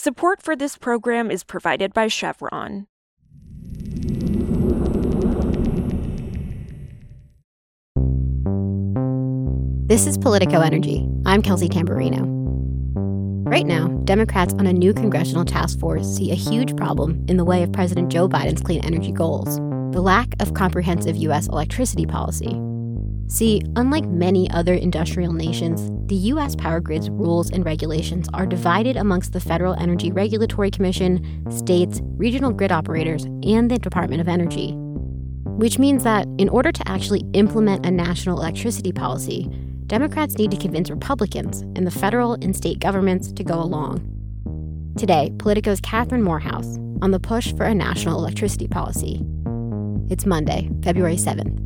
Support for this program is provided by Chevron. This is Politico Energy. I'm Kelsey Tamborrino. Right now, Democrats on a new congressional task force see a huge problem in the way of President Joe Biden's clean energy goals the lack of comprehensive U.S. electricity policy. See, unlike many other industrial nations, the U.S. power grid's rules and regulations are divided amongst the Federal Energy Regulatory Commission, states, regional grid operators, and the Department of Energy. Which means that in order to actually implement a national electricity policy, Democrats need to convince Republicans and the federal and state governments to go along. Today, Politico's Catherine Morehouse on the push for a national electricity policy. It's Monday, February 7th.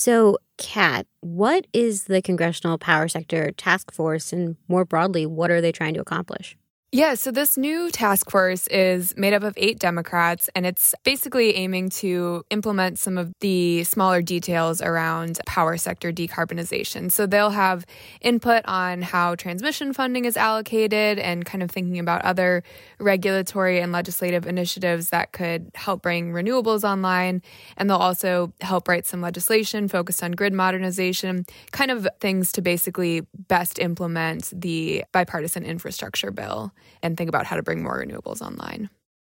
So, Kat, what is the Congressional Power Sector Task Force, and more broadly, what are they trying to accomplish? Yeah, so this new task force is made up of eight Democrats, and it's basically aiming to implement some of the smaller details around power sector decarbonization. So they'll have input on how transmission funding is allocated and kind of thinking about other regulatory and legislative initiatives that could help bring renewables online. And they'll also help write some legislation focused on grid modernization, kind of things to basically best implement the bipartisan infrastructure bill and think about how to bring more renewables online.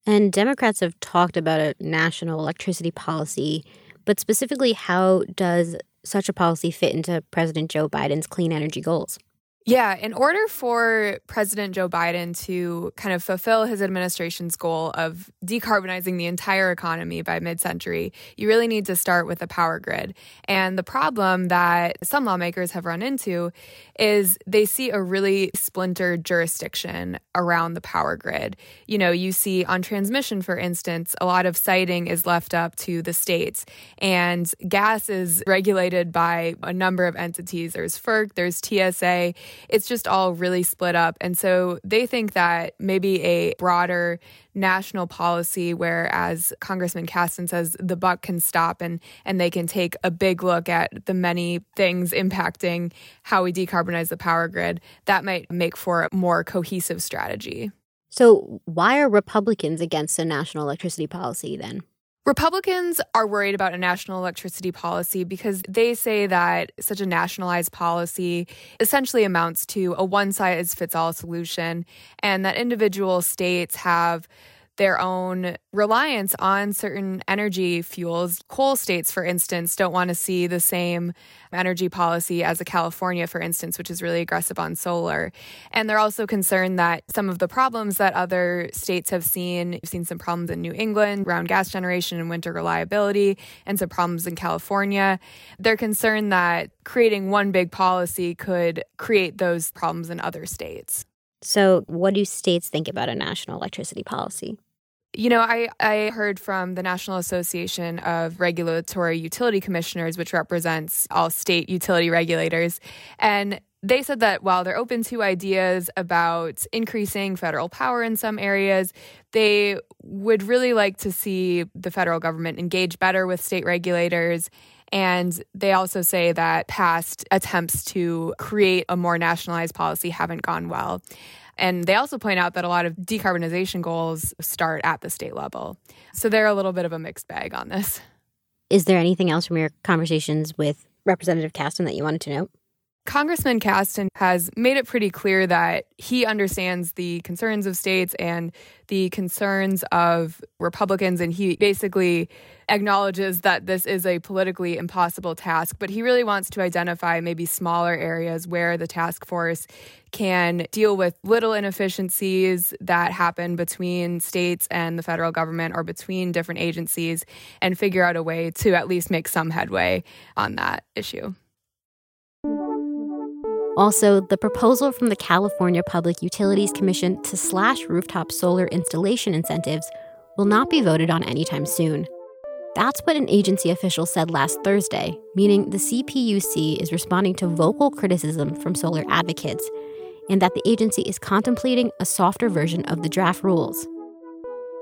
And Democrats have talked about a national electricity policy, but specifically, how does such a policy fit into President Joe Biden's clean energy goals? Yeah, in order for President Joe Biden to kind of fulfill his administration's goal of decarbonizing the entire economy by mid century, you really need to start with the power grid. And the problem that some lawmakers have run into is they see a really splintered jurisdiction around the power grid. You know, you see on transmission, for instance, a lot of siting is left up to the states, and gas is regulated by a number of entities. There's FERC, there's TSA it's just all really split up. And so they think that maybe a broader national policy where as Congressman Casten says the buck can stop and and they can take a big look at the many things impacting how we decarbonize the power grid that might make for a more cohesive strategy. So why are Republicans against a national electricity policy then? Republicans are worried about a national electricity policy because they say that such a nationalized policy essentially amounts to a one size fits all solution and that individual states have their own reliance on certain energy fuels. Coal states, for instance, don't want to see the same energy policy as a California, for instance, which is really aggressive on solar. And they're also concerned that some of the problems that other states have seen, you've seen some problems in New England around gas generation and winter reliability, and some problems in California. They're concerned that creating one big policy could create those problems in other states. So, what do states think about a national electricity policy? You know, I, I heard from the National Association of Regulatory Utility Commissioners, which represents all state utility regulators. And they said that while they're open to ideas about increasing federal power in some areas, they would really like to see the federal government engage better with state regulators. And they also say that past attempts to create a more nationalized policy haven't gone well. And they also point out that a lot of decarbonization goals start at the state level. So they're a little bit of a mixed bag on this. Is there anything else from your conversations with Representative Casten that you wanted to note? Congressman Casten has made it pretty clear that he understands the concerns of states and the concerns of Republicans, and he basically acknowledges that this is a politically impossible task, but he really wants to identify maybe smaller areas where the task force can deal with little inefficiencies that happen between states and the federal government or between different agencies and figure out a way to at least make some headway on that issue. Also, the proposal from the California Public Utilities Commission to slash rooftop solar installation incentives will not be voted on anytime soon. That's what an agency official said last Thursday, meaning the CPUC is responding to vocal criticism from solar advocates, and that the agency is contemplating a softer version of the draft rules.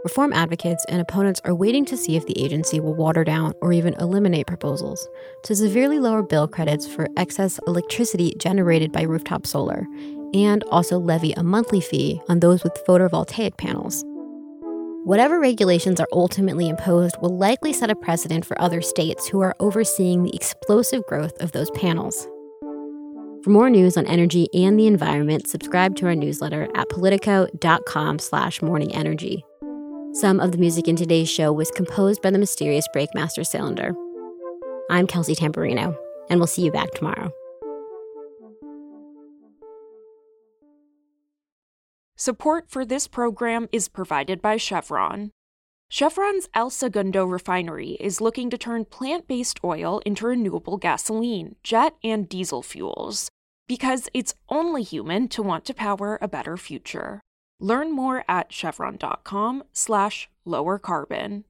Reform advocates and opponents are waiting to see if the agency will water down or even eliminate proposals to severely lower bill credits for excess electricity generated by rooftop solar, and also levy a monthly fee on those with photovoltaic panels. Whatever regulations are ultimately imposed will likely set a precedent for other states who are overseeing the explosive growth of those panels. For more news on energy and the environment, subscribe to our newsletter at politico.com slash morningenergy. Some of the music in today's show was composed by the mysterious Breakmaster Cylinder. I'm Kelsey Tamborrino, and we'll see you back tomorrow. Support for this program is provided by Chevron. Chevron's El Segundo refinery is looking to turn plant based oil into renewable gasoline, jet, and diesel fuels because it's only human to want to power a better future. Learn more at chevron.com slash lower carbon.